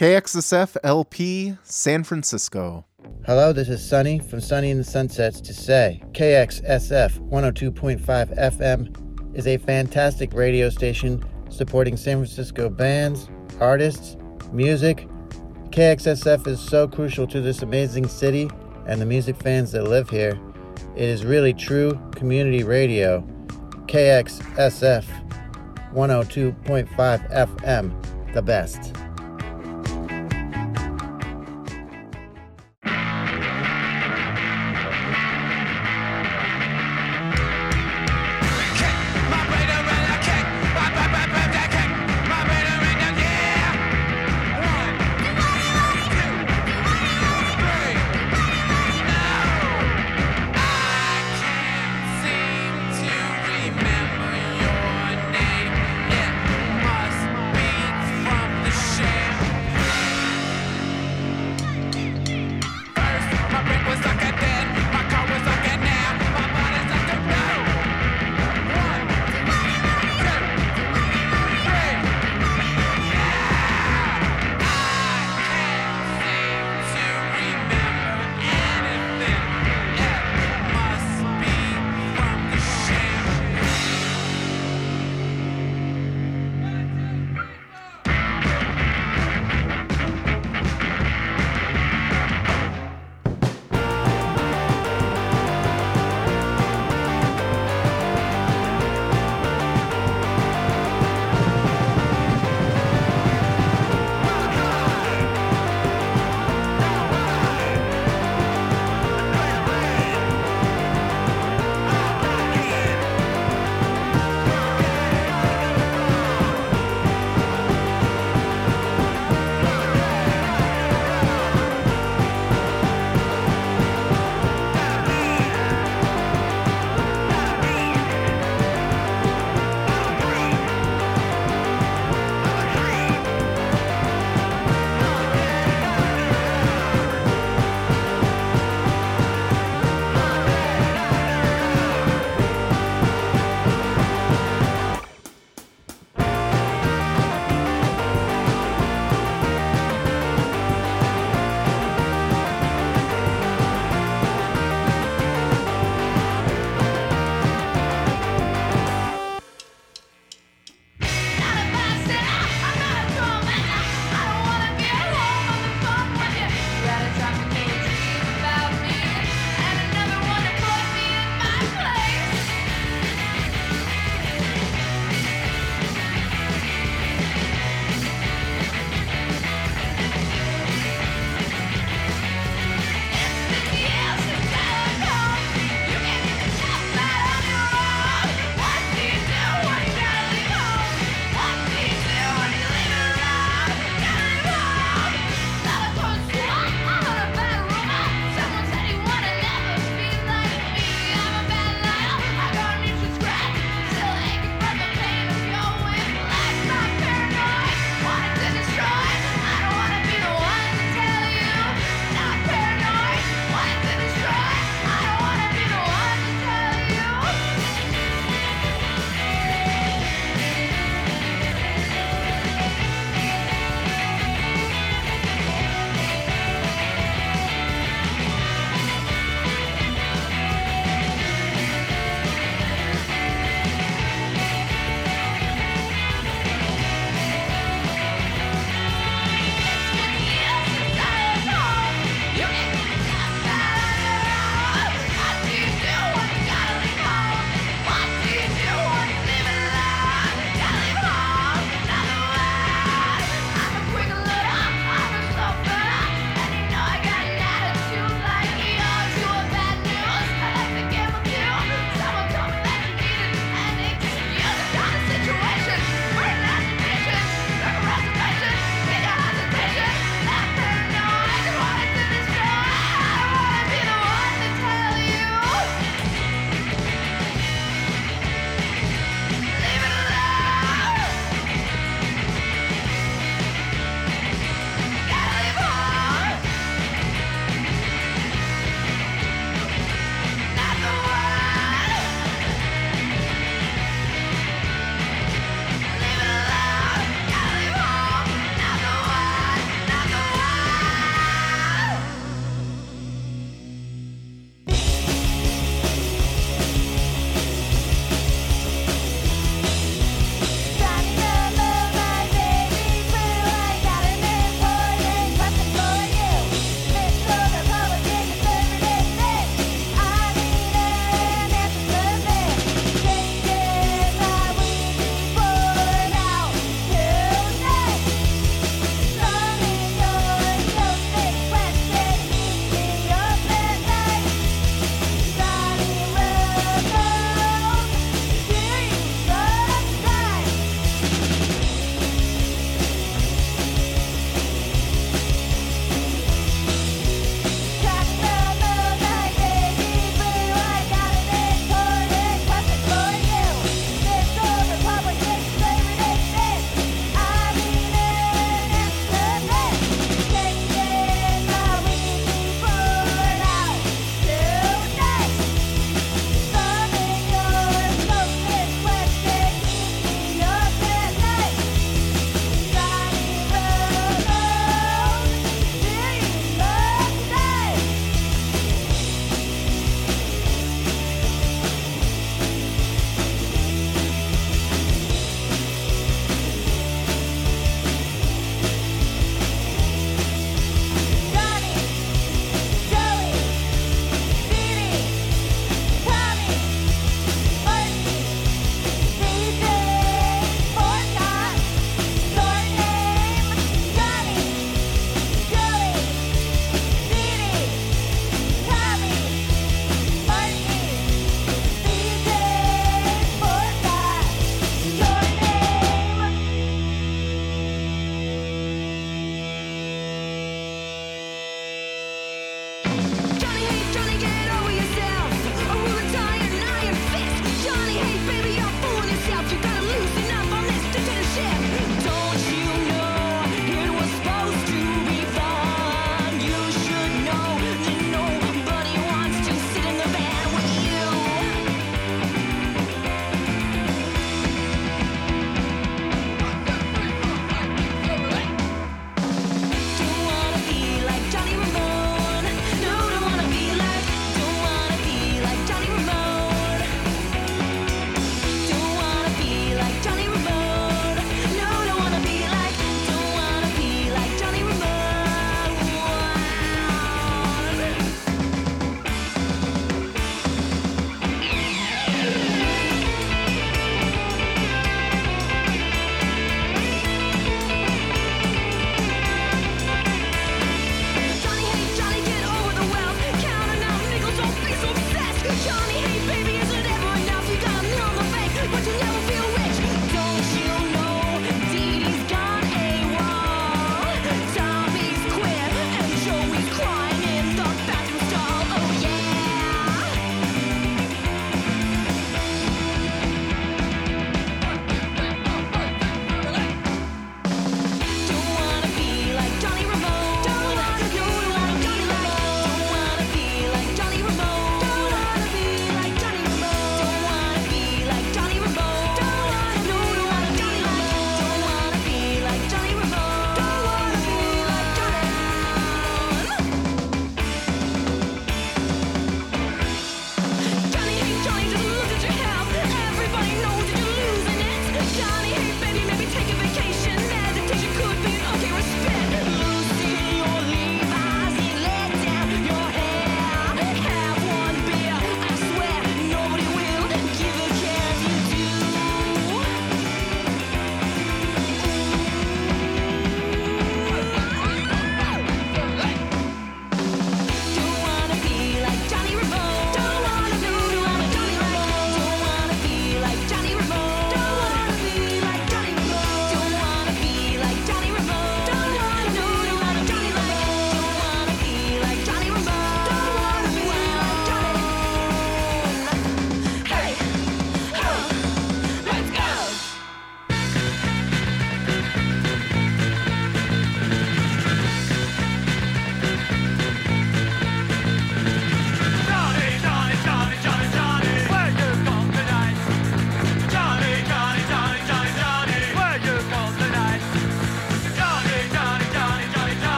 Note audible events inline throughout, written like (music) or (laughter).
KXSF LP San Francisco. Hello, this is Sunny from Sunny in the Sunsets to say KXSF 102.5 FM is a fantastic radio station supporting San Francisco bands, artists, music. KXSF is so crucial to this amazing city and the music fans that live here. It is really true community radio. KXSF 102.5 FM, the best.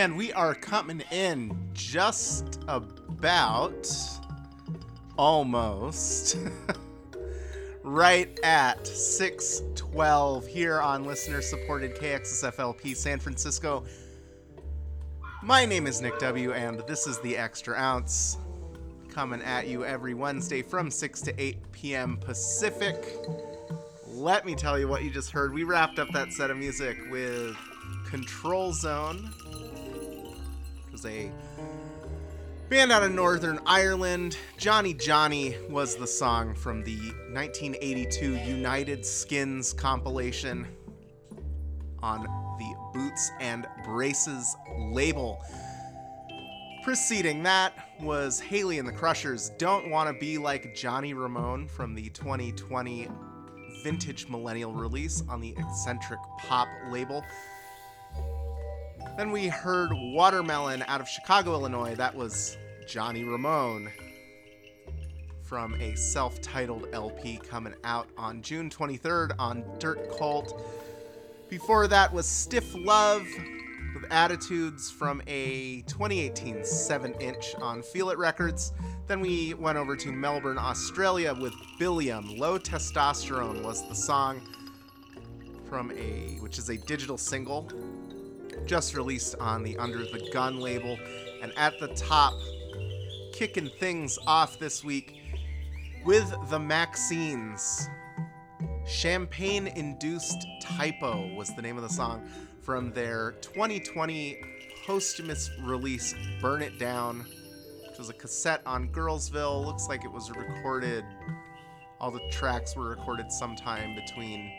And we are coming in just about almost (laughs) right at 612 here on listener supported KXSFLP San Francisco. My name is Nick W., and this is the Extra Ounce coming at you every Wednesday from 6 to 8 p.m. Pacific. Let me tell you what you just heard. We wrapped up that set of music with Control Zone. Was a band out of Northern Ireland. Johnny Johnny was the song from the 1982 United Skins compilation on the Boots and Braces label. Preceding that was Hayley and the Crushers Don't Want to Be Like Johnny Ramone from the 2020 vintage millennial release on the eccentric pop label. Then we heard Watermelon out of Chicago, Illinois. That was Johnny Ramone from a self titled LP coming out on June 23rd on Dirt Cult. Before that was Stiff Love with Attitudes from a 2018 7 inch on Feel It Records. Then we went over to Melbourne, Australia with Billiam. Low Testosterone was the song from a, which is a digital single just released on the Under the Gun label. And at the top, kicking things off this week with the Maxines. Champagne Induced Typo was the name of the song from their 2020 posthumous release, Burn It Down, which was a cassette on Girlsville. Looks like it was recorded, all the tracks were recorded sometime between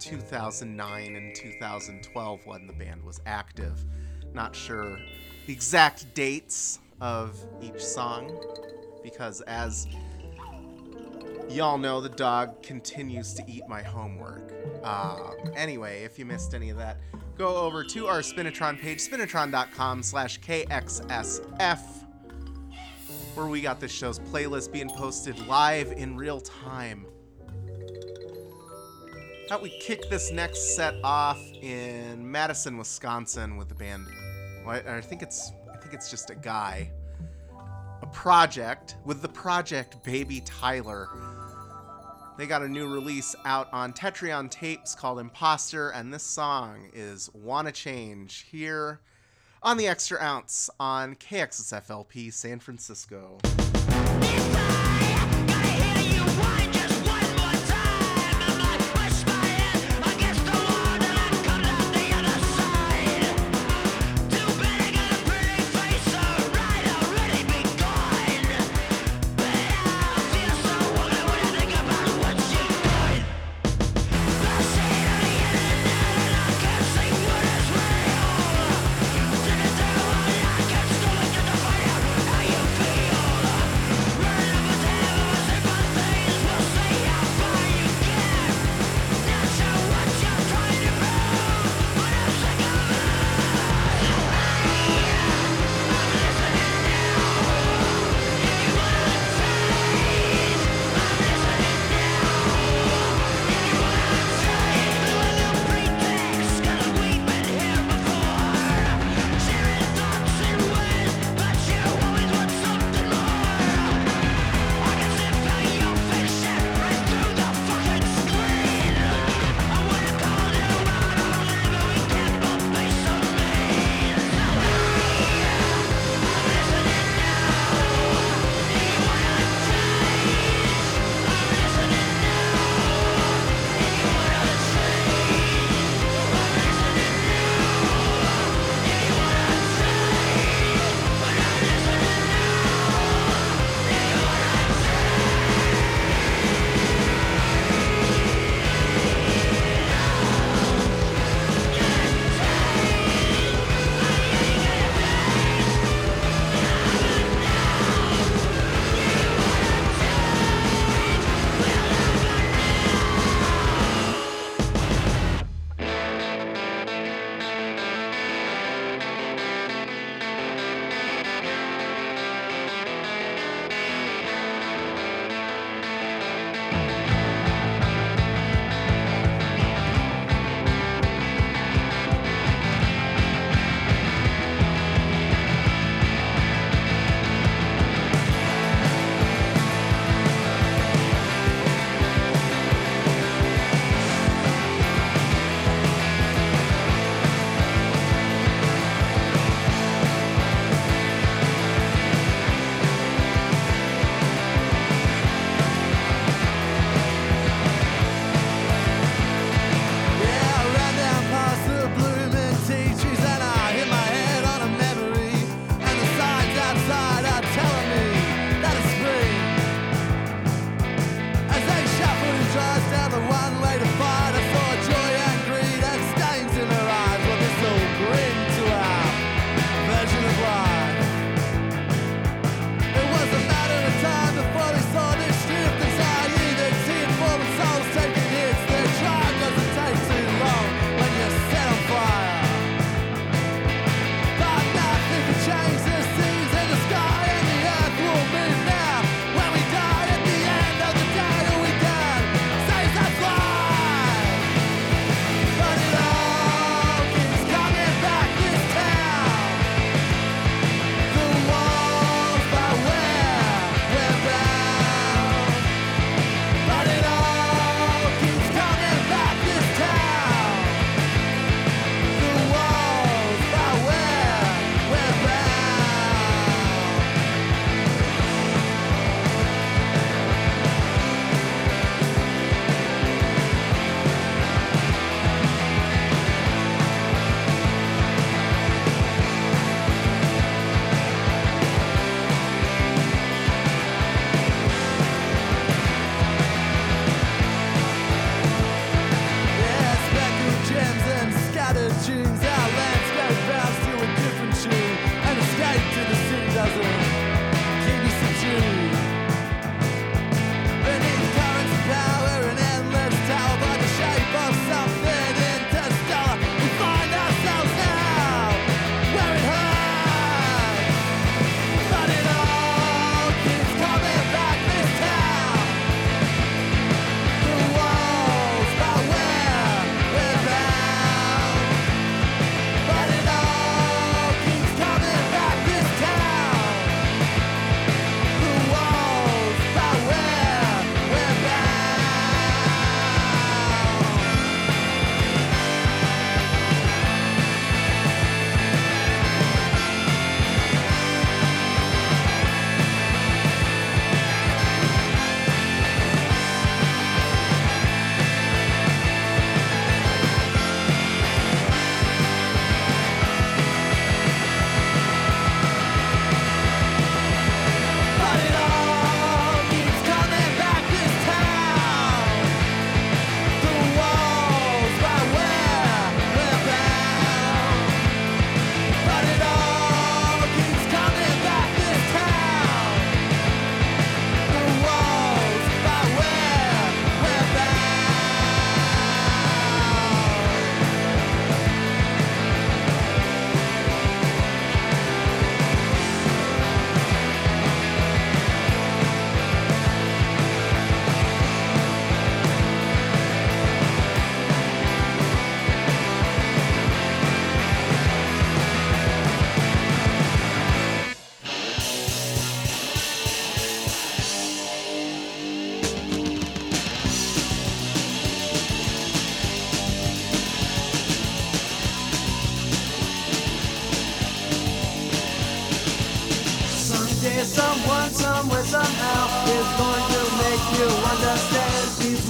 2009 and 2012 when the band was active. Not sure the exact dates of each song because, as y'all know, the dog continues to eat my homework. Um, anyway, if you missed any of that, go over to our Spinitron page, spinitron.com slash KXSF, where we got this show's playlist being posted live in real time. Thought we kick this next set off in Madison, Wisconsin, with the band. Well, I, I think it's I think it's just a guy. A project with the project Baby Tyler. They got a new release out on Tetrion tapes called Imposter, and this song is Wanna Change here on the Extra Ounce on KXSFLP San Francisco.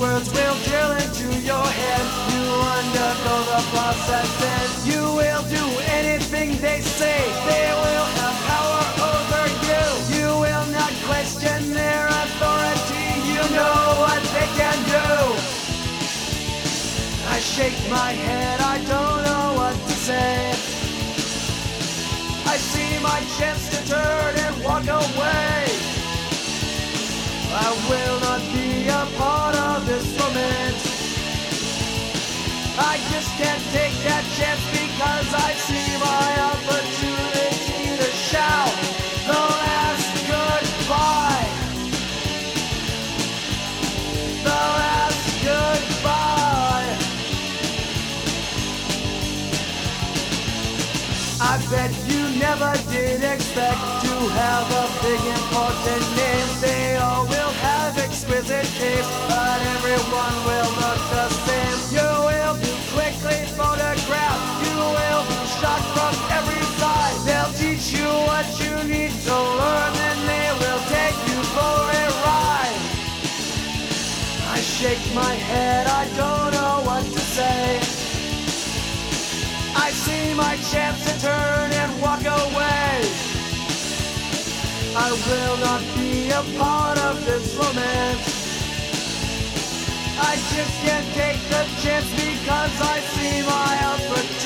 Words expect to have a big important name. They all will have exquisite taste, but everyone will look the same. You will be quickly photographed. You will be shot from every side. They'll teach you what you need to learn, and they will take you for a ride. I shake my head, I don't know what to say. I see my chance to turn I will not be a part of this romance. I just can't take the chance because I see my opportunity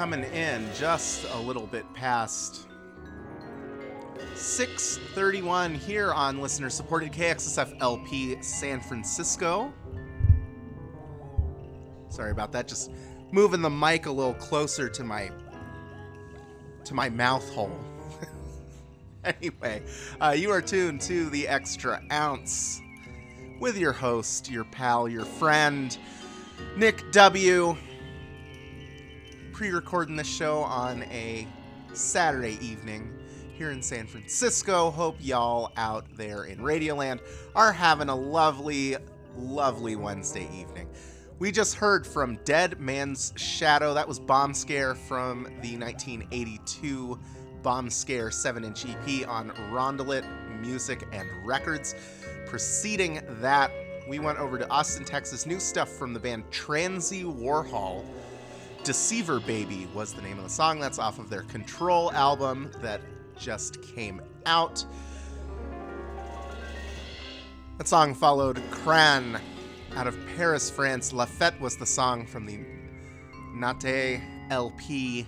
coming in just a little bit past 6:31 here on listener supported KXSF LP San Francisco. Sorry about that. Just moving the mic a little closer to my to my mouth hole. (laughs) anyway, uh, you are tuned to the Extra Ounce with your host, your pal, your friend, Nick W pre-recording this show on a Saturday evening here in San Francisco. Hope y'all out there in Radioland are having a lovely, lovely Wednesday evening. We just heard from Dead Man's Shadow. That was Bomb Scare from the 1982 Bomb Scare 7 inch EP on Rondelet Music and Records. Preceding that, we went over to Austin, Texas. New stuff from the band Transy Warhol Deceiver Baby was the name of the song. That's off of their Control album that just came out. That song followed Cran out of Paris, France. La Fête was the song from the Nate LP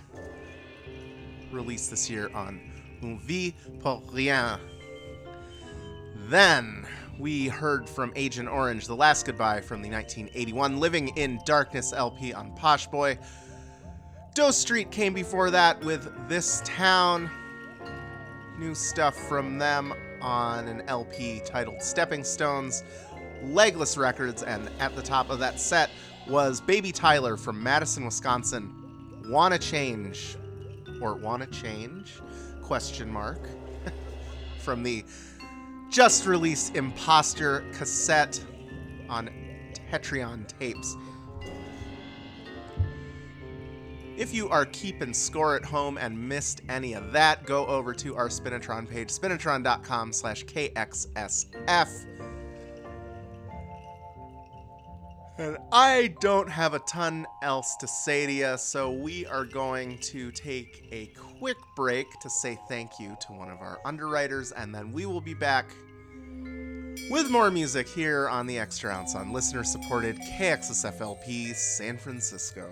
released this year on Un Vie pour Rien. Then we heard from Agent Orange, The Last Goodbye from the 1981 Living in Darkness LP on Posh Boy. Doe Street came before that with This Town. New stuff from them on an LP titled Stepping Stones. Legless Records, and at the top of that set was Baby Tyler from Madison, Wisconsin. Wanna change or wanna change? Question mark. (laughs) from the just released Imposter cassette on Tetrion tapes. If you are keeping score at home and missed any of that, go over to our Spinitron page, spinitron.com slash KXSF. And I don't have a ton else to say to you, so we are going to take a quick break to say thank you to one of our underwriters, and then we will be back with more music here on the Extra Ounce on listener supported KXSFLP San Francisco.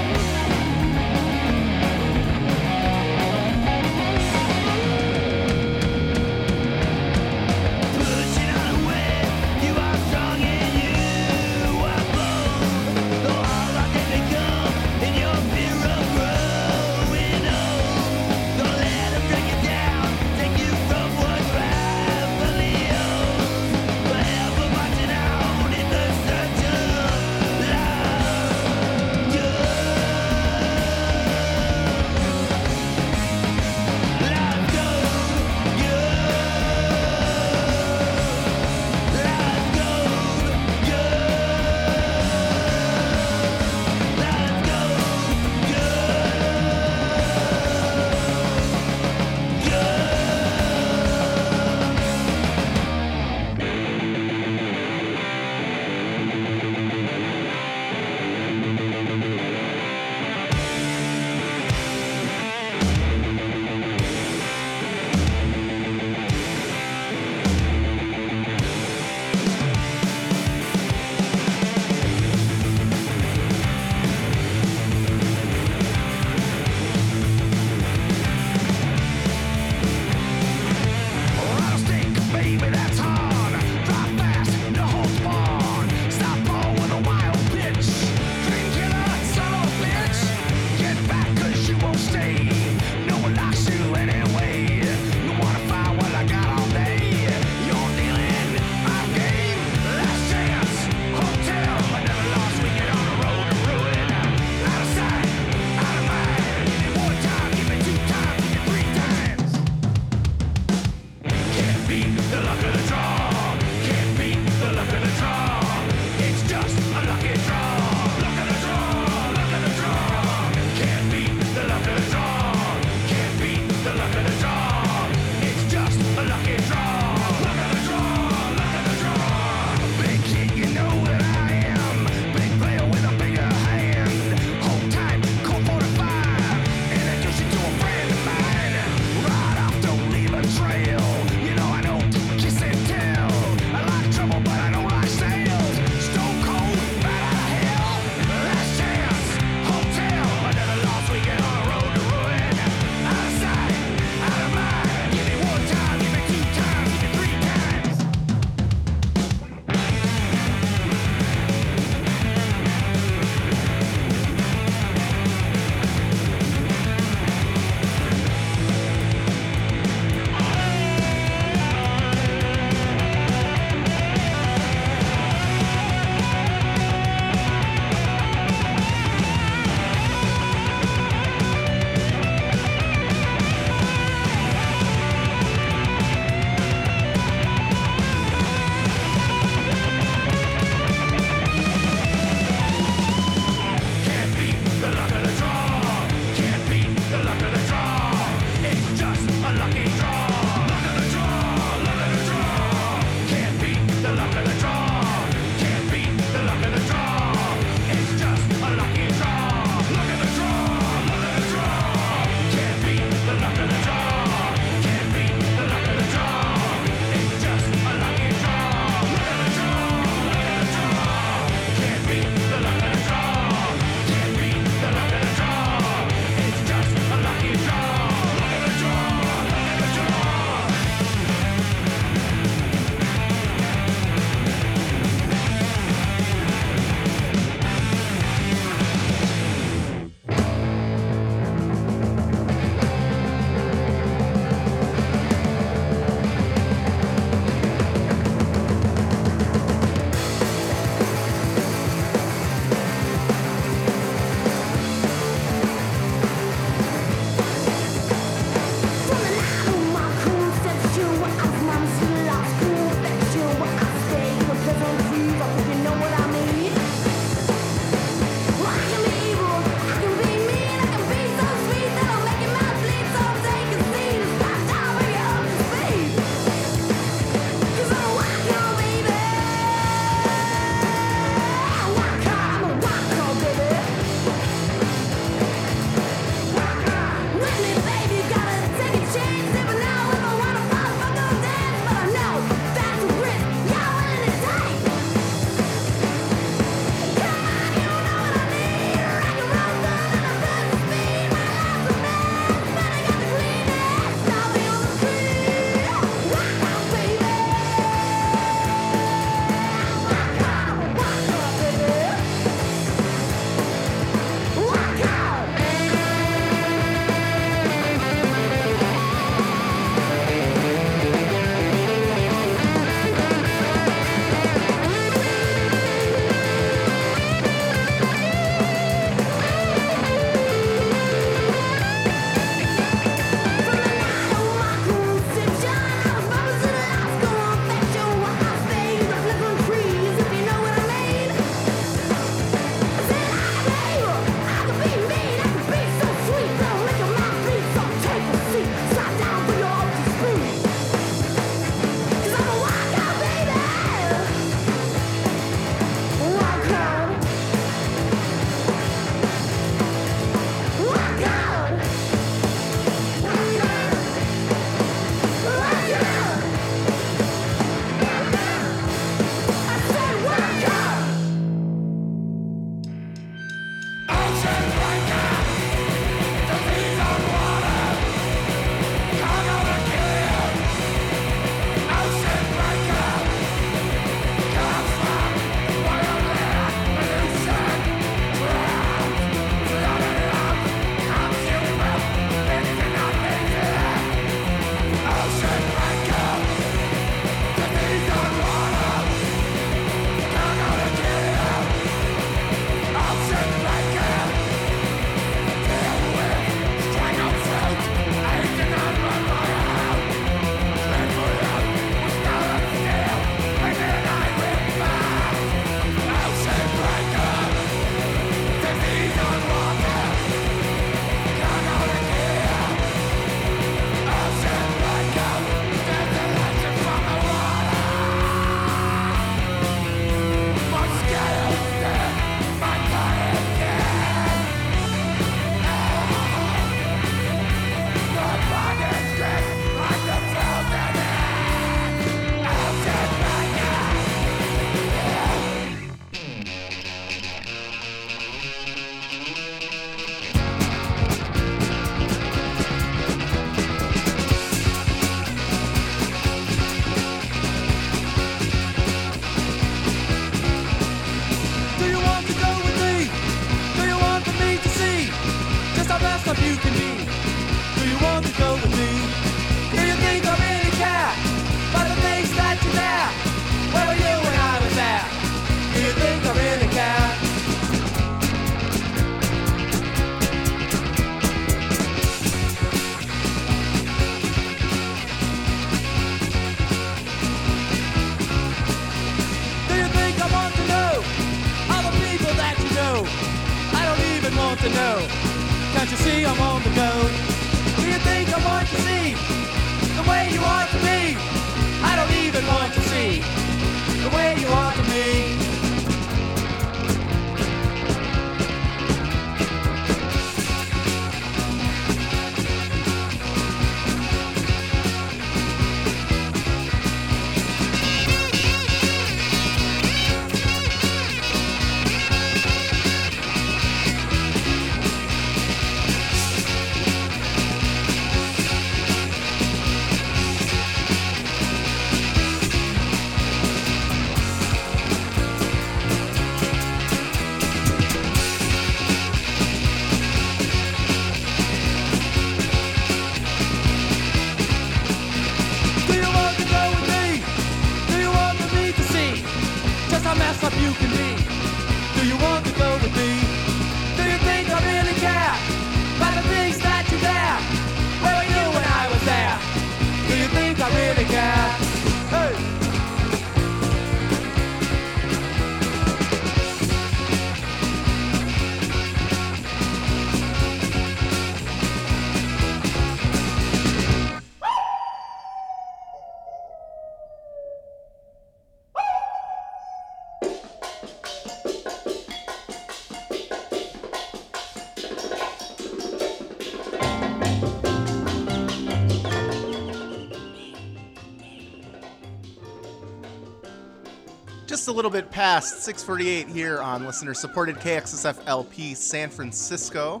Little bit past 648 here on listener supported KXSF LP San Francisco.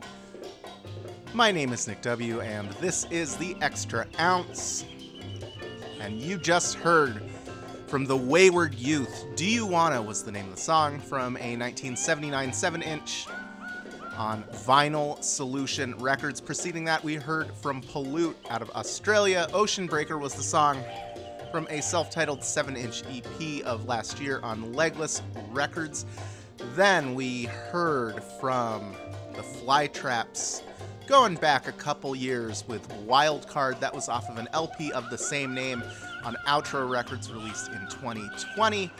My name is Nick W., and this is the Extra Ounce. And you just heard from the Wayward Youth. Do You Wanna was the name of the song from a 1979 7 inch on Vinyl Solution Records. Preceding that, we heard from Pollute out of Australia. Ocean Breaker was the song from a self titled 7 inch EP of last year on Legless Records. Then we heard from the Flytraps going back a couple years with Wildcard. That was off of an LP of the same name on Outro Records released in 2020.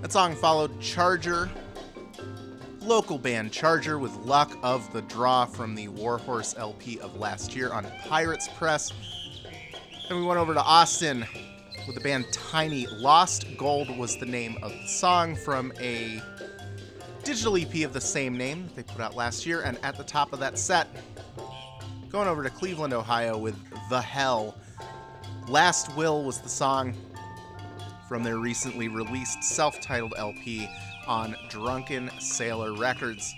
That song followed Charger, local band Charger with Luck of the Draw from the Warhorse LP of last year on Pirates Press. Then we went over to Austin with the band Tiny. Lost Gold was the name of the song from a digital EP of the same name that they put out last year. And at the top of that set, going over to Cleveland, Ohio with The Hell. Last Will was the song from their recently released self titled LP on Drunken Sailor Records.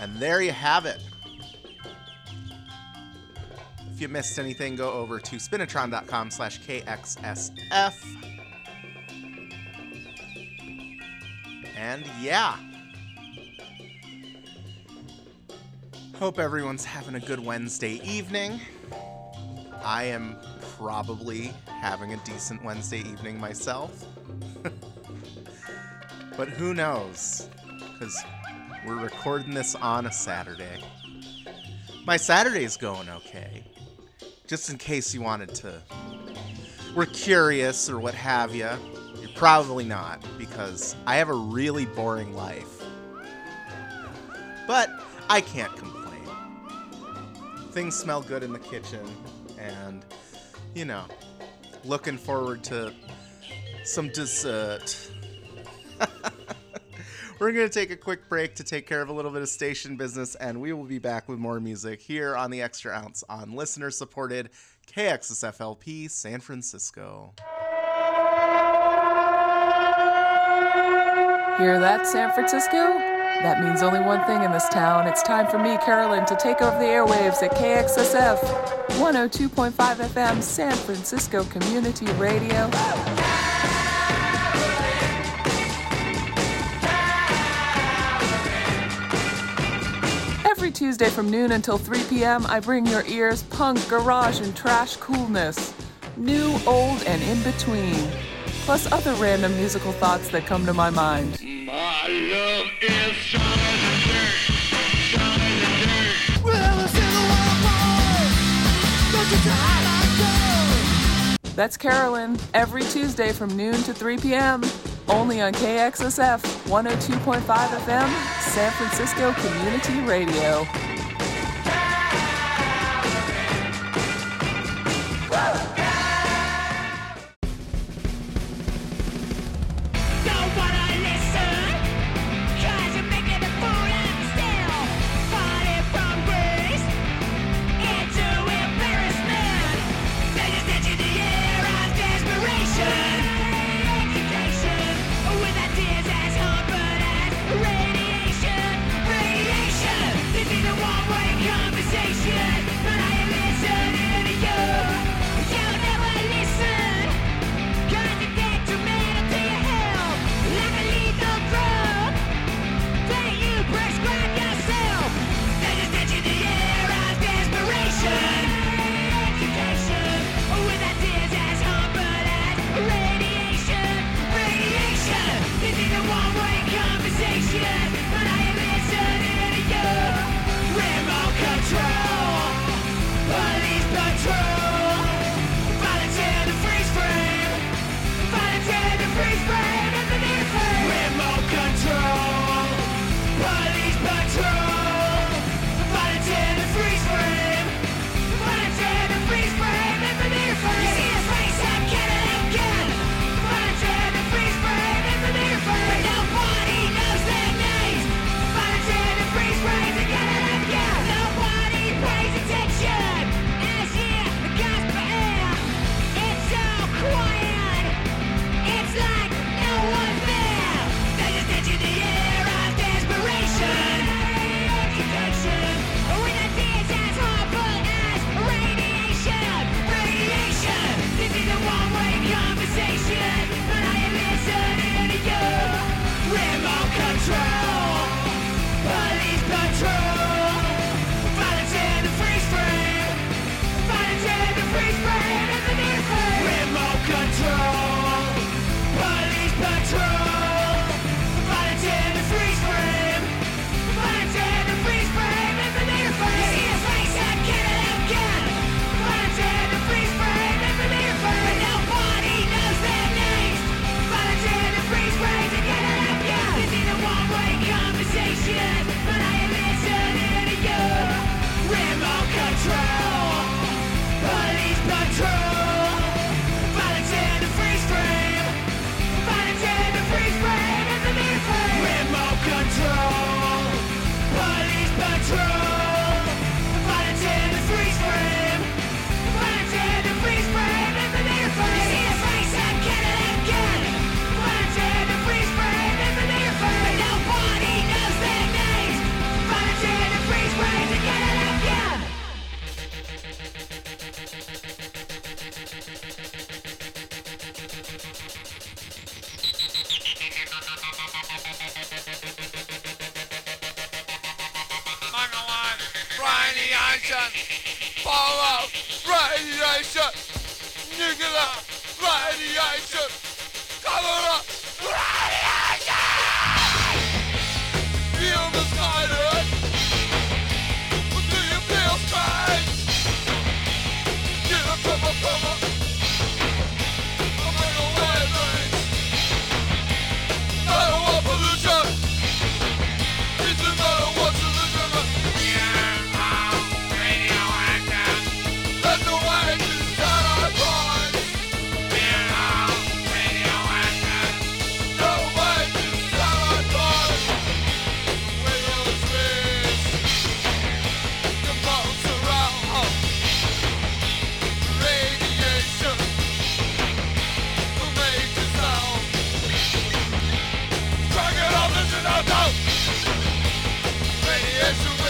And there you have it. If you missed anything, go over to spinitron.com slash KXSF. And yeah. Hope everyone's having a good Wednesday evening. I am probably having a decent Wednesday evening myself. (laughs) but who knows? Because we're recording this on a Saturday. My Saturday's going okay. Just in case you wanted to. We're curious or what have you. You're probably not, because I have a really boring life. But I can't complain. Things smell good in the kitchen, and, you know, looking forward to some dessert. (laughs) We're going to take a quick break to take care of a little bit of station business, and we will be back with more music here on the Extra Ounce on listener supported KXSFLP San Francisco. Hear that, San Francisco? That means only one thing in this town. It's time for me, Carolyn, to take over the airwaves at KXSF 102.5 FM San Francisco Community Radio. Tuesday from noon until 3 p.m., I bring your ears punk, garage, and trash coolness. New, old, and in between. Plus other random musical thoughts that come to my mind. My love is solid as dirt, solid as dirt. Well, it's in the waterfall. Don't you try like gold. That's Carolyn, every Tuesday from noon to 3 p.m. Only on KXSF 102.5 FM, San Francisco Community Radio. Woo!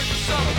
the summer.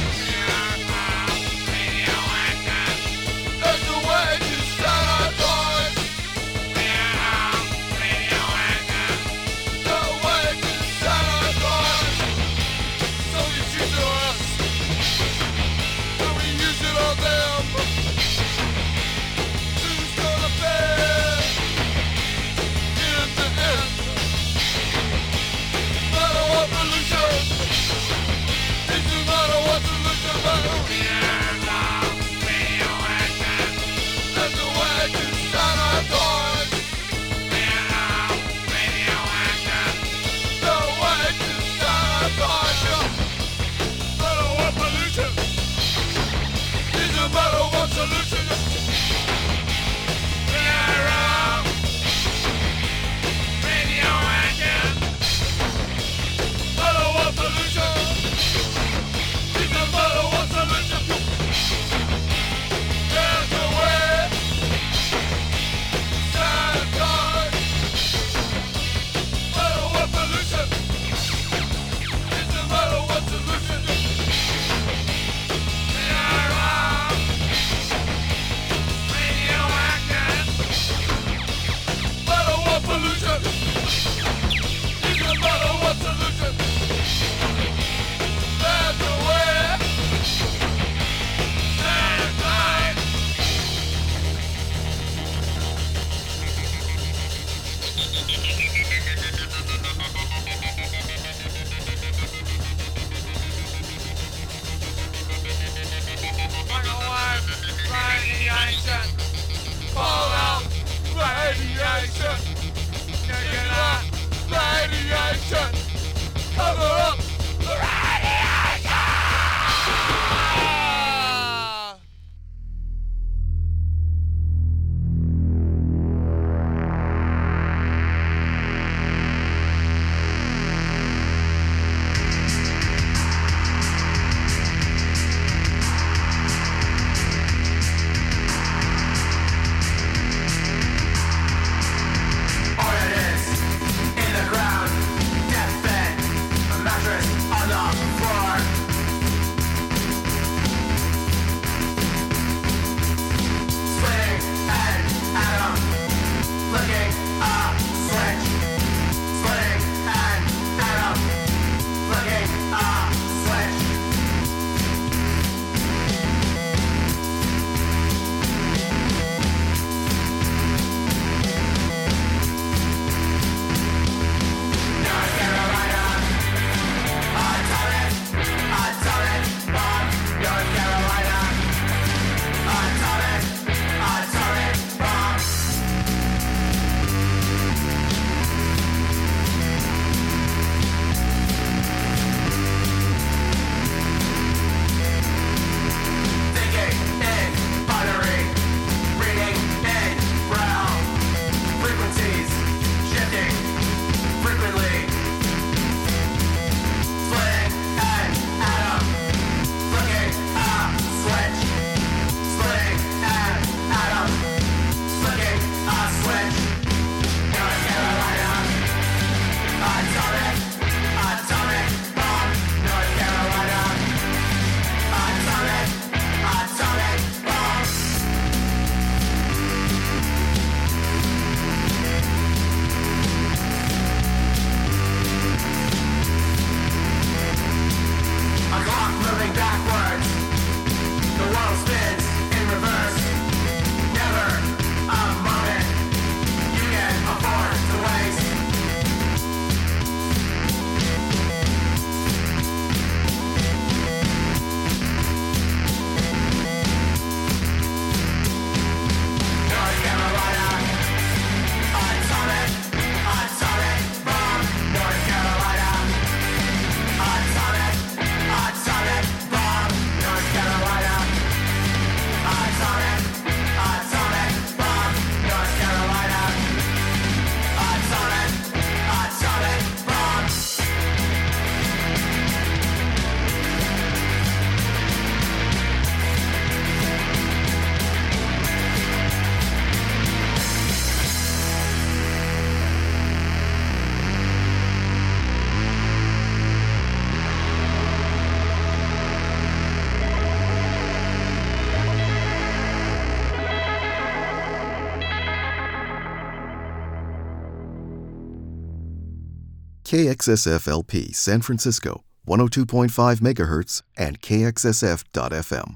KXSFLP San Francisco, 102.5 MHz, and KXSF.FM.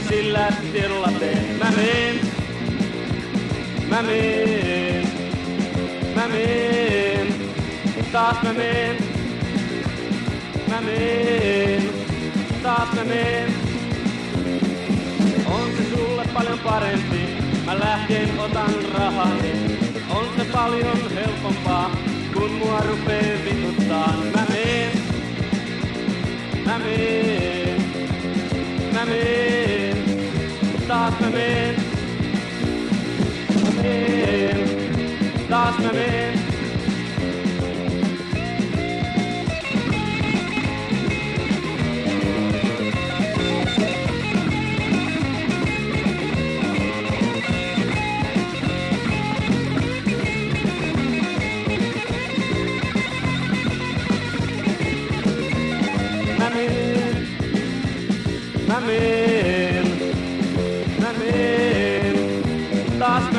sillä my man. Lost my man.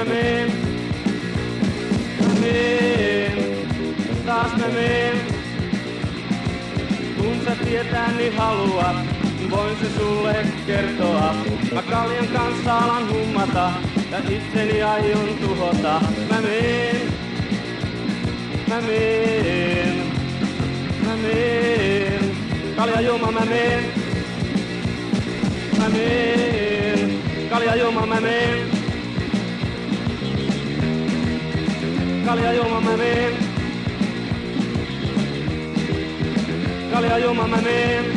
mim, a mim, taas me mim. Kun sä tietää niin haluat, voin se sulle kertoa. Mä kaljan kanssa alan hummata ja itseni aion tuhota. Mä meen, mä meen, mä meen. Kalja juoma mä meen, mä meen. Kalja juoma mä meen. kalja juoma mä meen. Kalja juoma mä meen.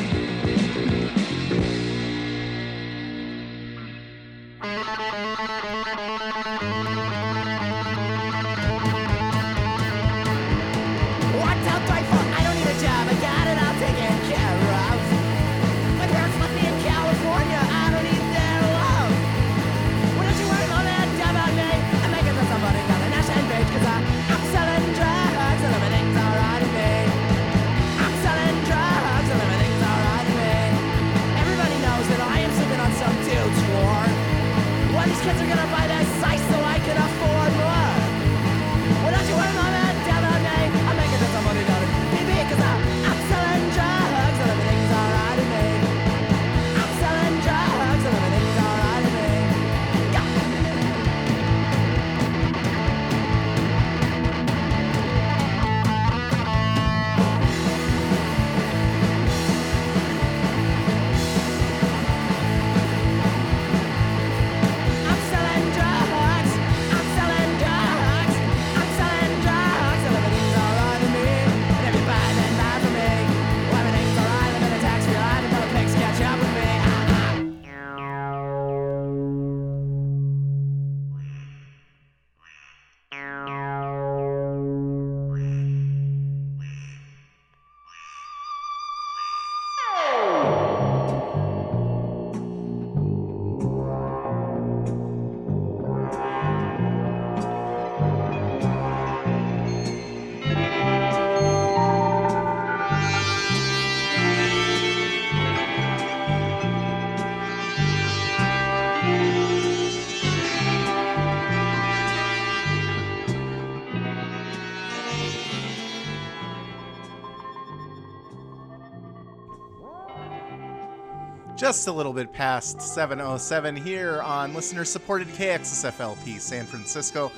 Just a little bit past 707 here on listener supported KXSFLP San Francisco.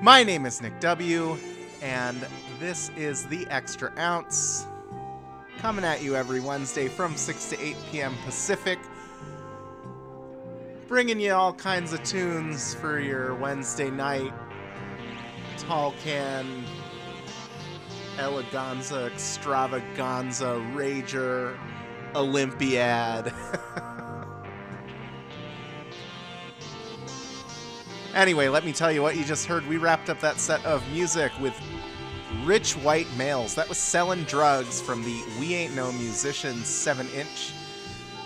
My name is Nick W., and this is the Extra Ounce. Coming at you every Wednesday from 6 to 8 p.m. Pacific. Bringing you all kinds of tunes for your Wednesday night. Tall Can, Eleganza, Extravaganza, Rager, Olympiad. anyway, let me tell you what you just heard. We wrapped up that set of music with Rich White Males. That was Selling Drugs from the We Ain't No Musicians 7 inch,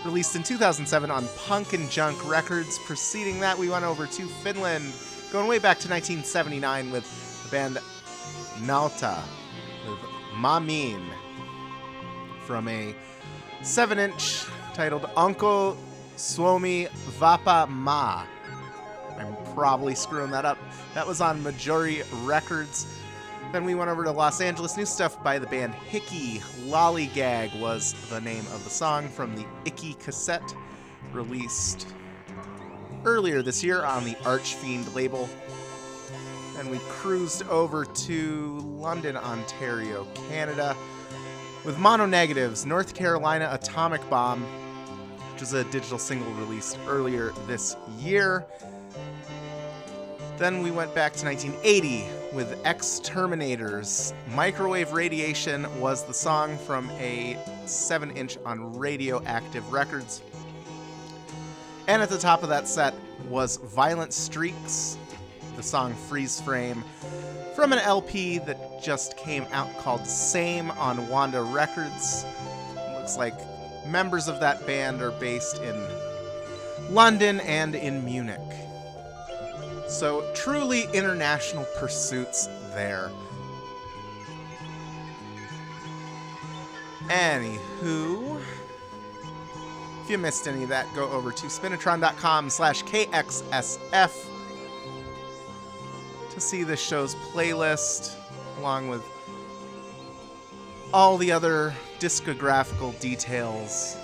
released in 2007 on Punk and Junk Records. Preceding that, we went over to Finland, going way back to 1979 with the band Nauta with Mamin from a 7 inch titled Uncle Suomi Vapa Ma. I'm probably screwing that up. That was on Majori Records. Then we went over to Los Angeles. New stuff by the band Hickey. Lollygag was the name of the song from the Icky cassette, released earlier this year on the Archfiend label. And we cruised over to London, Ontario, Canada with Mononegatives, North Carolina Atomic Bomb, which is a digital single released earlier this year. Then we went back to 1980 with Exterminators. Microwave Radiation was the song from a 7 inch on Radioactive Records. And at the top of that set was Violent Streaks, the song Freeze Frame, from an LP that just came out called Same on Wanda Records. Looks like members of that band are based in London and in Munich. So, truly international pursuits there. Anywho, if you missed any of that, go over to spinitron.com slash KXSF see the show's playlist, along with all the other discographical details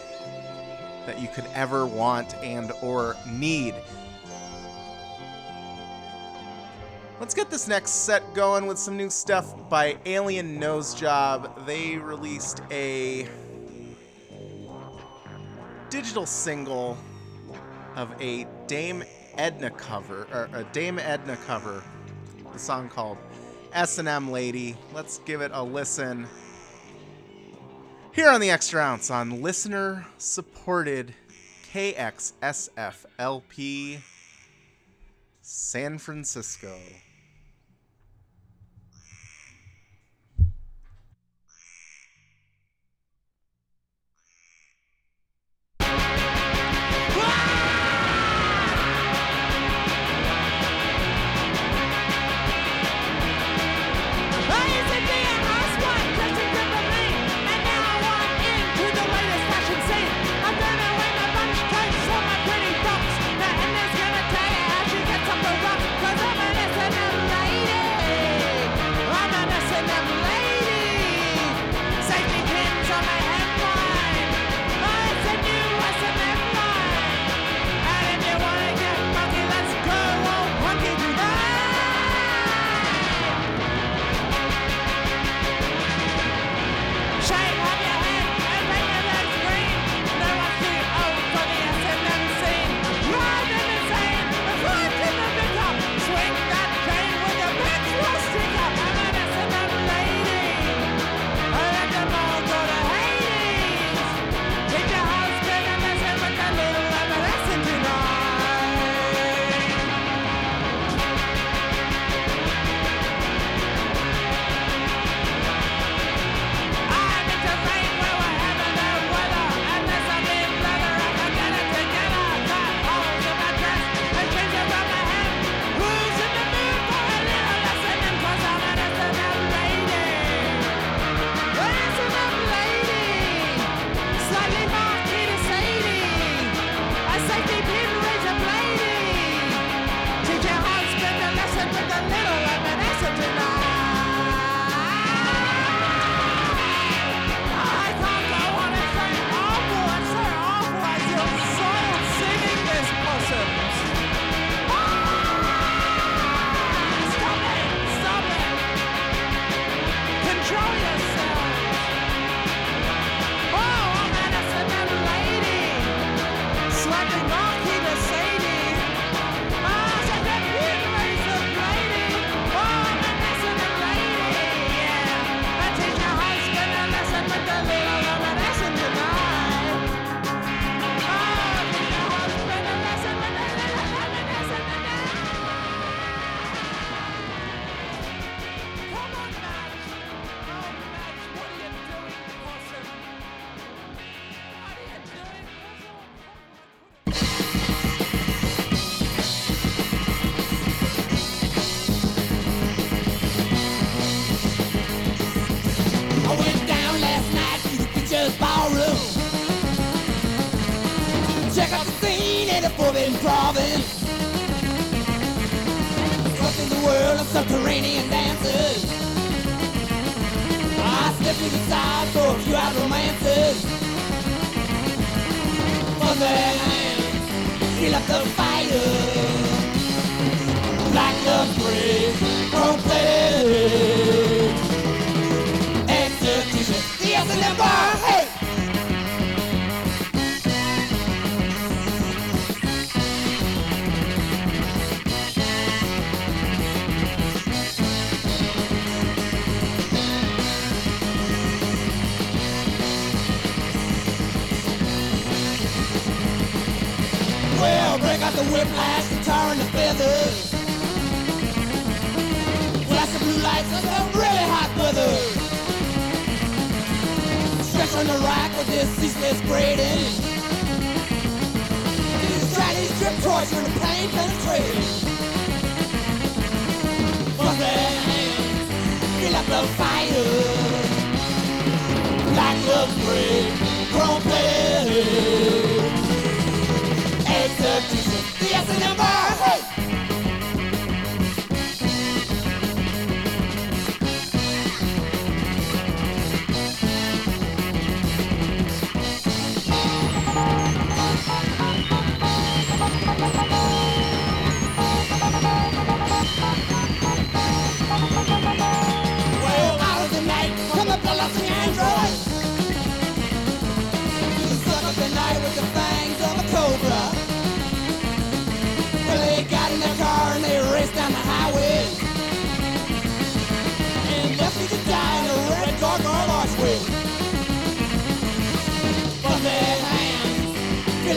that you could ever want and or need. Let's get this next set going with some new stuff by Alien Nose Job. They released a digital single of a Dame Edna cover, or a Dame Edna cover, the song called S&M Lady. Let's give it a listen. Here on the Extra Ounce on listener supported KXSFLP San Francisco.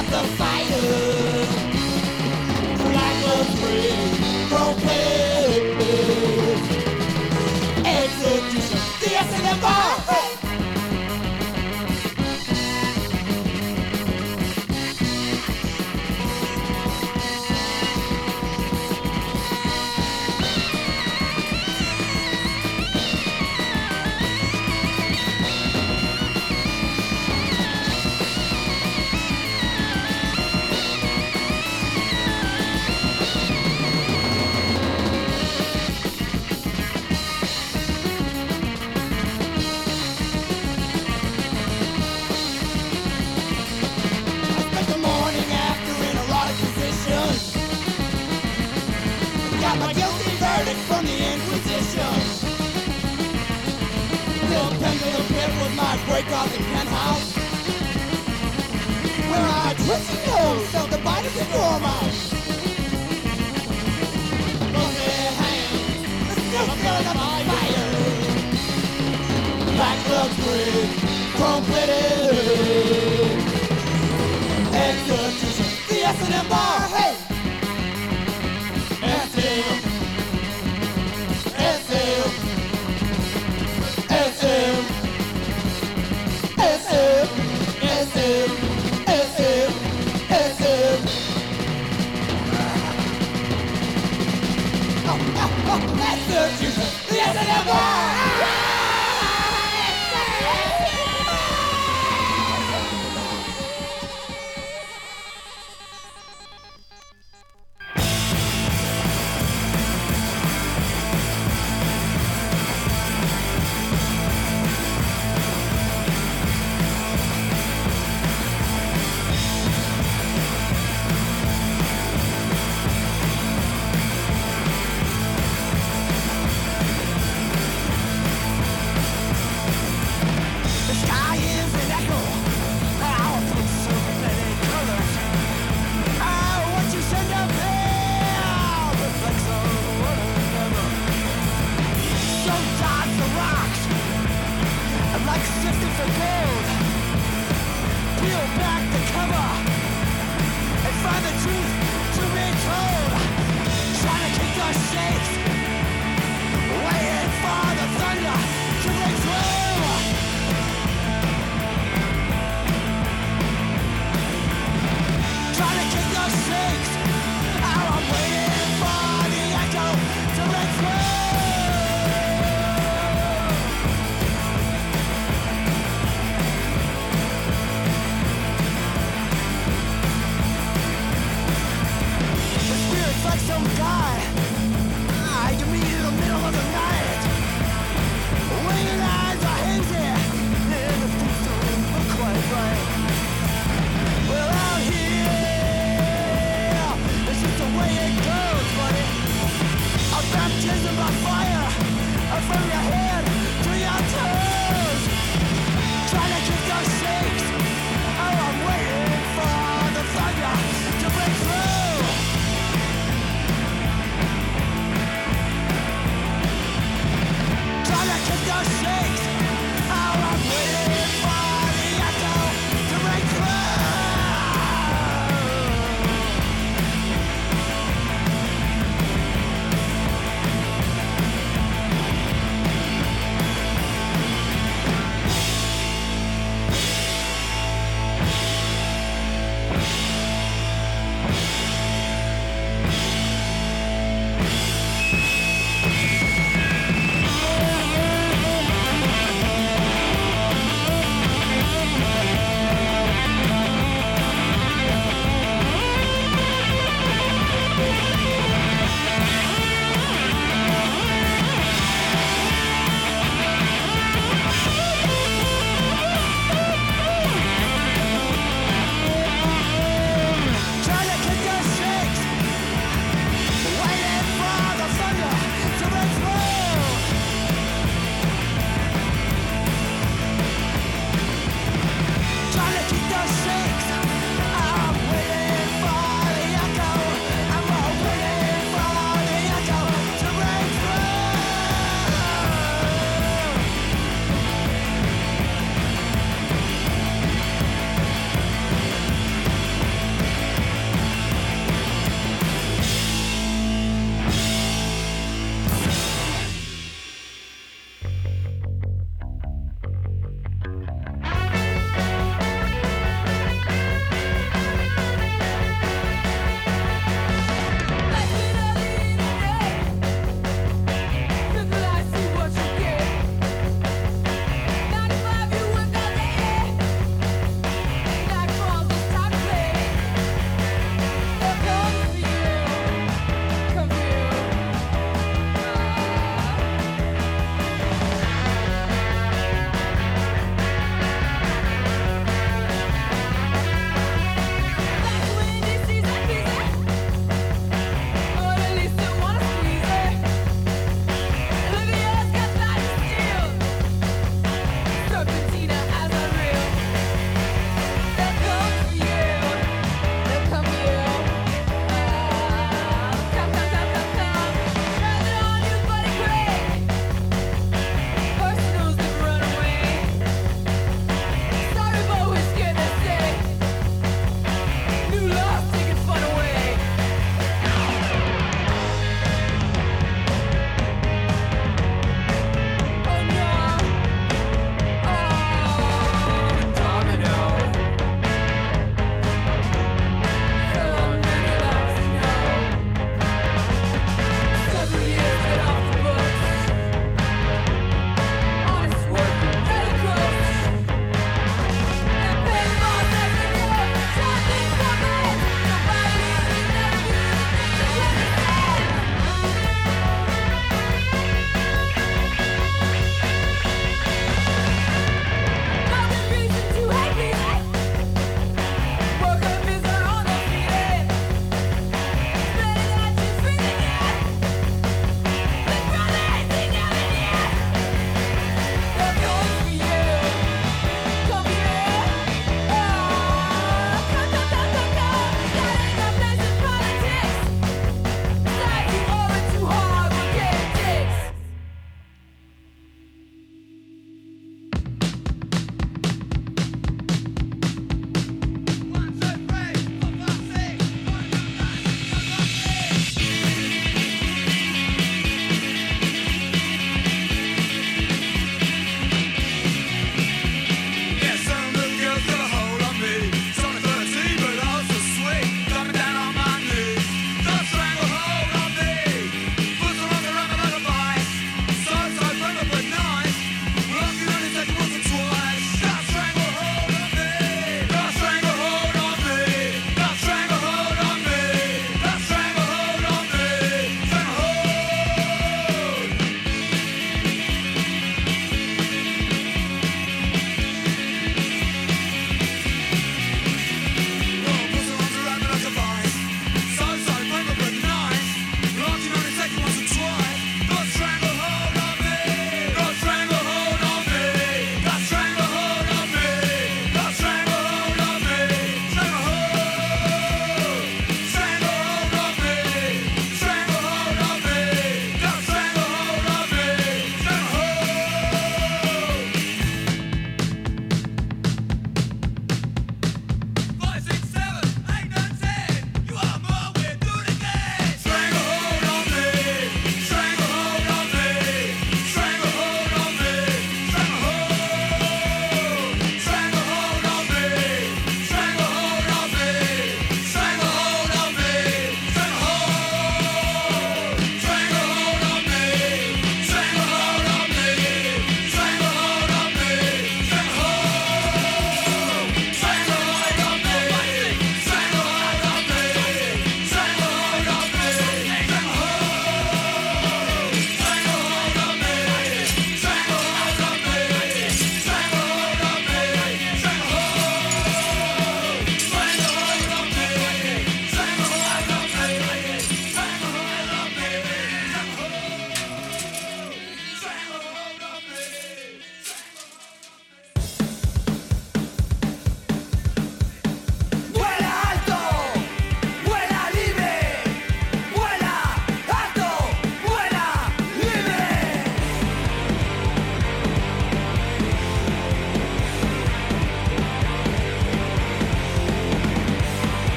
Up the fire.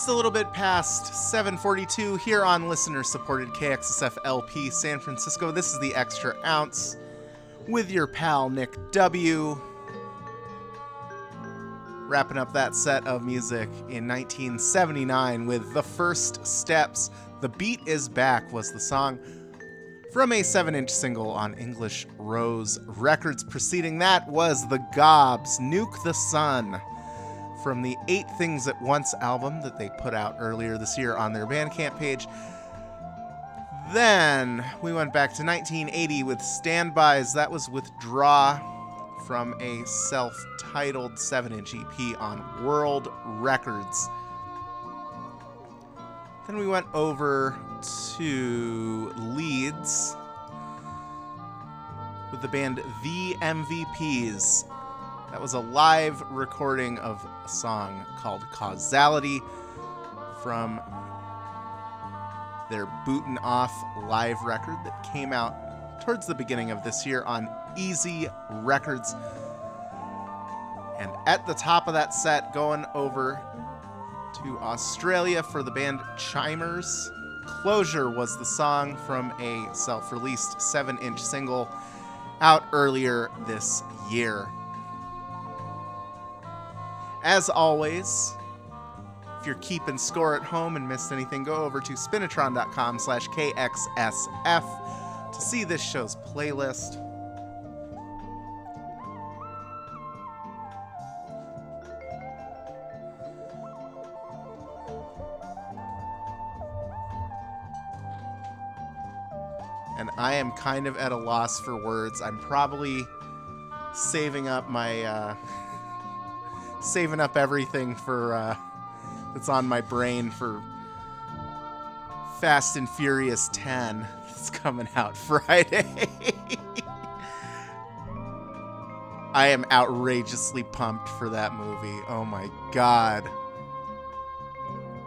Just a little bit past 742 here on listener supported KXSF LP San Francisco. This is the Extra Ounce with your pal Nick W. Wrapping up that set of music in 1979 with The First Steps. The Beat is Back was the song from a 7 inch single on English Rose Records. Preceding that was The Gobs, Nuke the Sun from the Eight Things at Once album that they put out earlier this year on their Bandcamp page. Then we went back to 1980 with Standbys. That was Withdraw from a self titled 7 inch EP on World Records. Then we went over to Leeds with the band The MVPs. That was a live recording of a song called Causality from their Bootin' Off live record that came out towards the beginning of this year on Easy Records. And at the top of that set, going over to Australia for the band Chimers. Closure was the song from a self released 7 inch single out earlier this year. As always, if you're keeping score at home and missed anything, go over to spinitron.com slash KXSF to see this show's playlist. And I am kind of at a loss for words. I'm probably saving up my uh, saving up everything for uh, that's on my brain for Fast and Furious 10 that's coming out (laughs) Friday. I am outrageously pumped for that movie. Oh my god.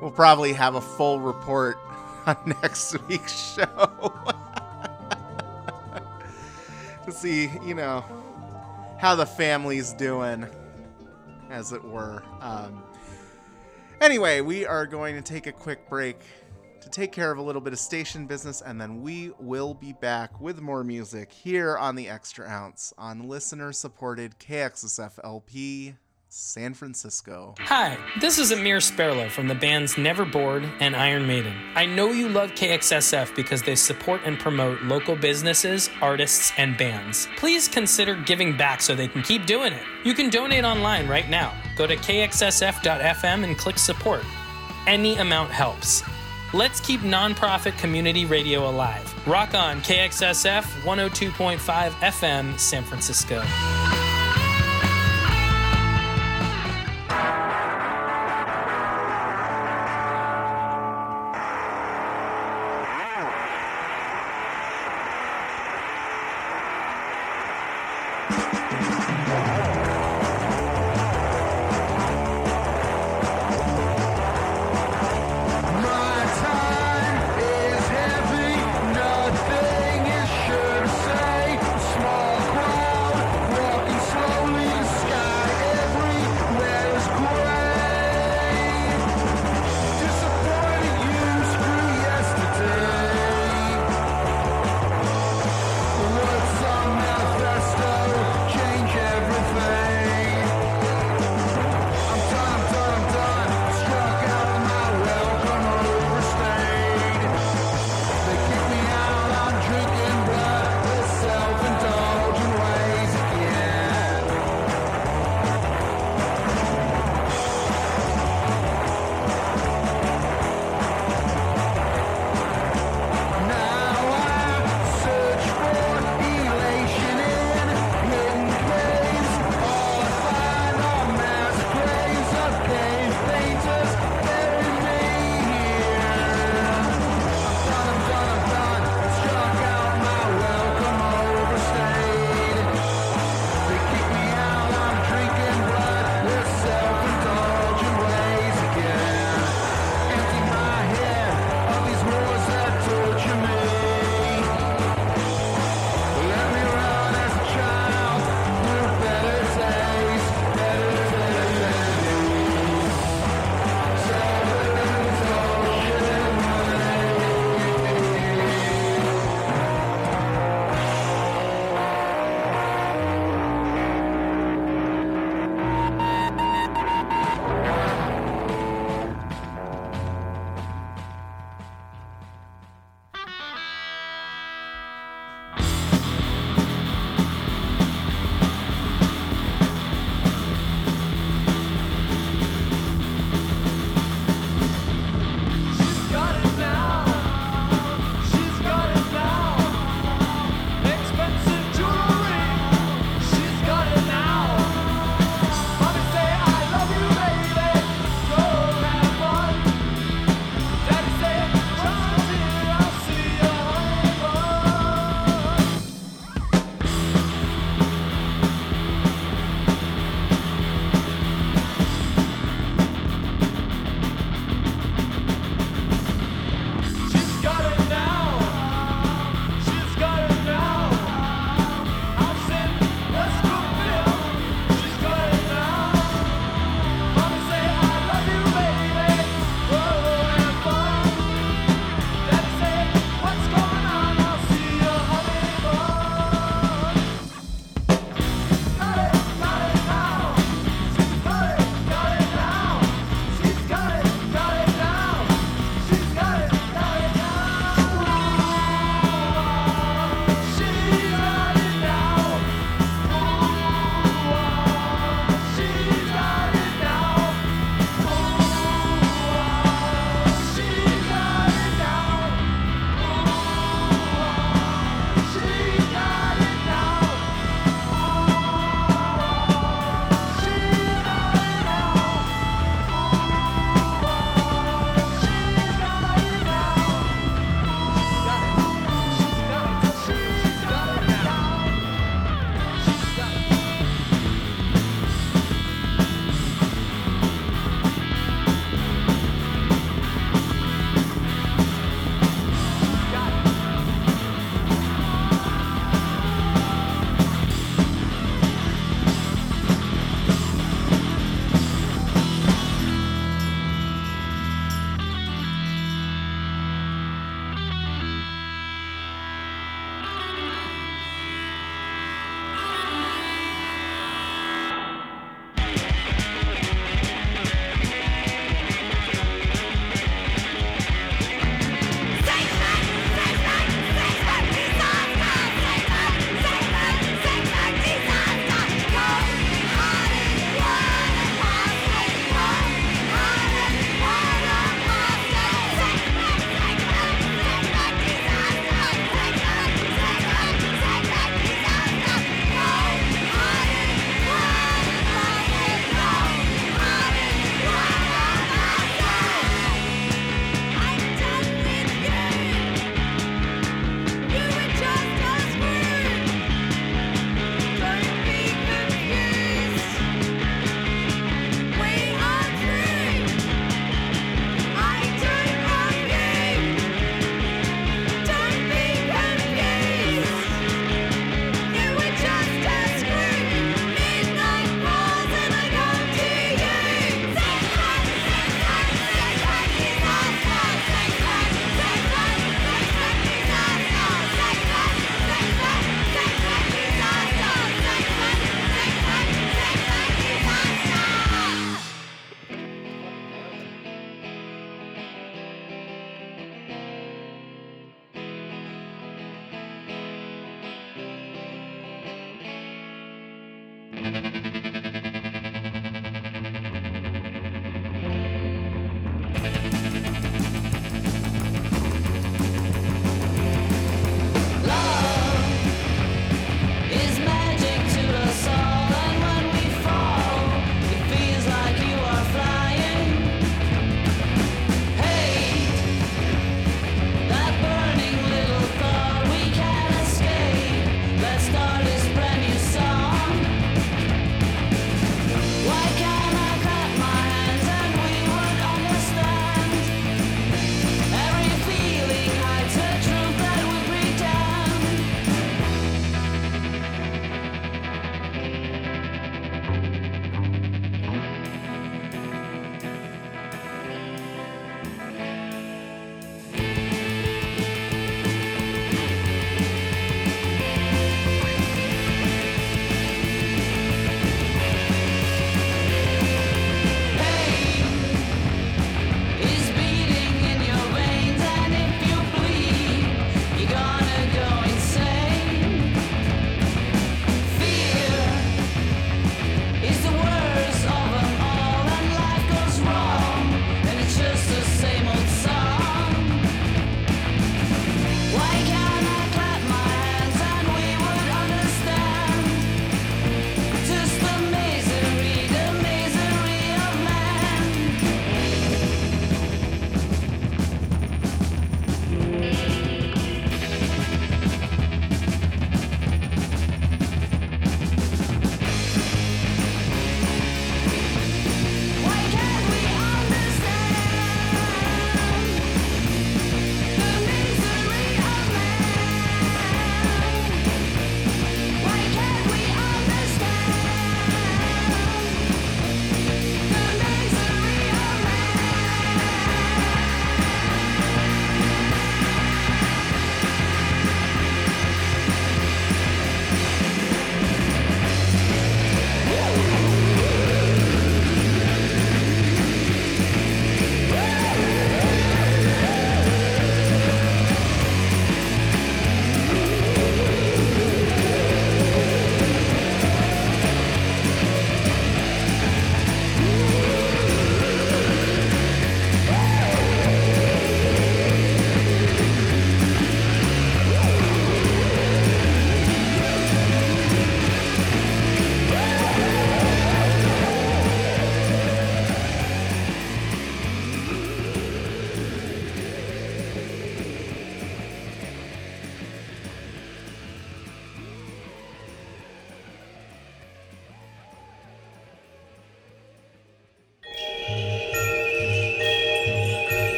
We'll probably have a full report (laughs) on next week's show. (laughs) to see, you know, how the family's doing as it were. Um, anyway, we are going to take a quick break to take care of a little bit of station business, and then we will be back with more music here on the Extra Ounce on listener supported KXSF LP San Francisco. Hi, this is Amir Sperlo from the bands Never Bored and Iron Maiden. I know you love KXSF because they support and promote local businesses, artists, and bands. Please consider giving back so they can keep doing it. You can donate online right now. Go to kxsf.fm and click support. Any amount helps. Let's keep nonprofit community radio alive. Rock on KXSF 102.5 FM, San Francisco.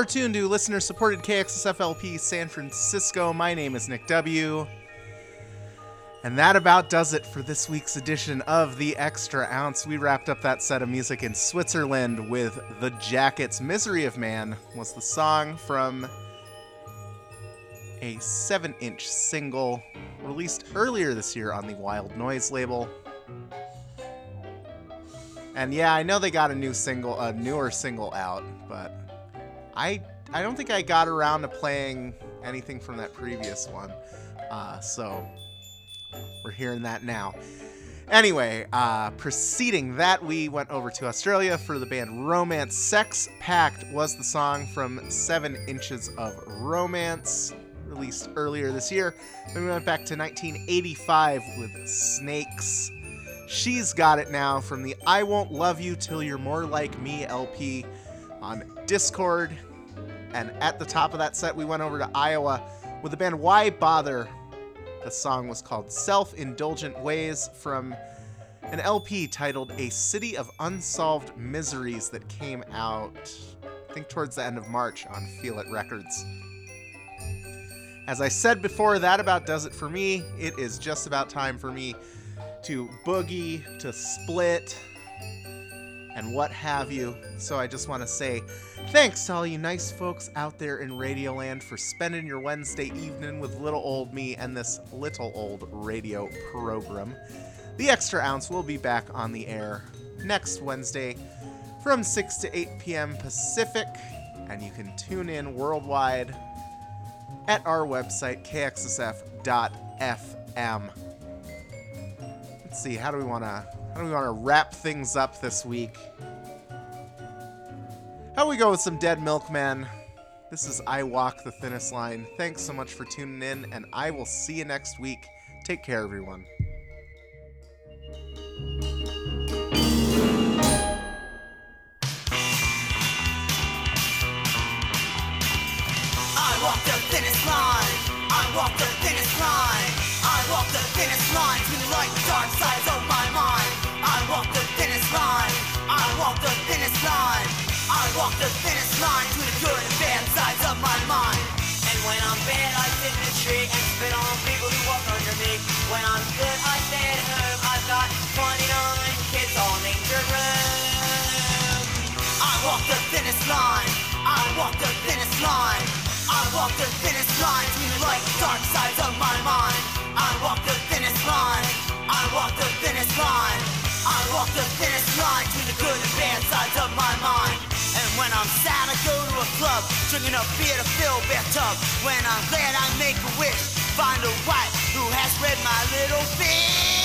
Are tuned to listener supported KXSFLP San Francisco. My name is Nick W. And that about does it for this week's edition of The Extra Ounce. We wrapped up that set of music in Switzerland with The Jackets. Misery of Man was the song from a 7 inch single released earlier this year on the Wild Noise label. And yeah, I know they got a new single, a newer single out, but I I don't think I got around to playing anything from that previous one. Uh, so we're hearing that now. Anyway, uh, preceding that, we went over to Australia for the band Romance. Sex Pact was the song from Seven Inches of Romance, released earlier this year. Then we went back to 1985 with Snakes. She's Got It Now from the I Won't Love You Till You're More Like Me LP on Discord. And at the top of that set, we went over to Iowa with the band Why Bother. The song was called Self Indulgent Ways from an LP titled A City of Unsolved Miseries that came out, I think, towards the end of March on Feel It Records. As I said before, that about does it for me. It is just about time for me to boogie, to split, and what have you. So I just want to say thanks to all you nice folks out there in Radioland for spending your Wednesday evening with little old me and this little old radio program. The Extra Ounce will be back on the air next Wednesday from 6 to 8 p.m. Pacific, and you can tune in worldwide at our website, kxsf.fm. Let's see, how do we want to how do we want to wrap things up this week? How we go with some Dead Milkmen? This is I Walk the Thinnest Line. Thanks so much for tuning in, and I will see you next week. Take care, everyone. Thinnest line. I walk the thinnest line. I walk the thinnest line between the light and dark sides of my mind. I walk the thinnest line. I walk the thinnest line. I walk the thinnest line between the good and bad sides of my mind. And when I'm sad, I go to a club, drinking a beer to fill bathtub. When I'm glad, I make a wish, find a wife who has read my little fish.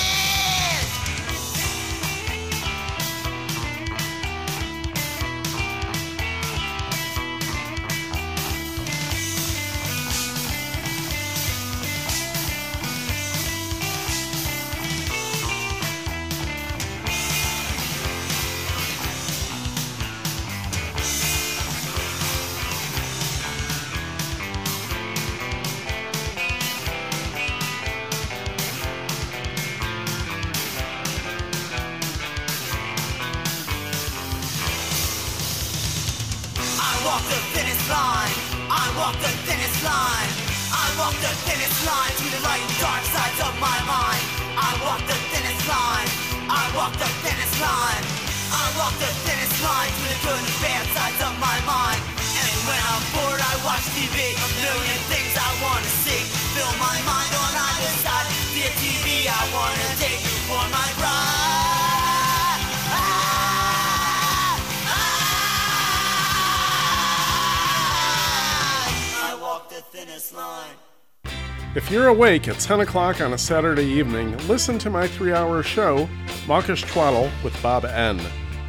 You're awake at 10 o'clock on a Saturday evening, listen to my three hour show, Mawkish Twaddle with Bob N.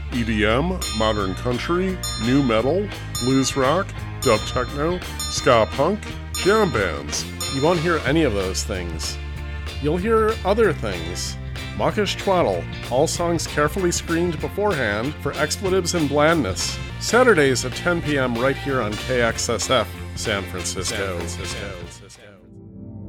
EDM, modern country, new metal, blues rock, dub techno, ska punk, jam bands. You won't hear any of those things. You'll hear other things. Mawkish Twaddle, all songs carefully screened beforehand for expletives and blandness. Saturdays at 10 p.m. right here on KXSF, San Francisco.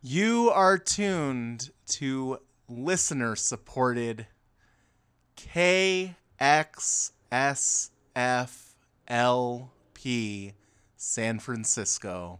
You are tuned to listener supported KXSFLP San Francisco.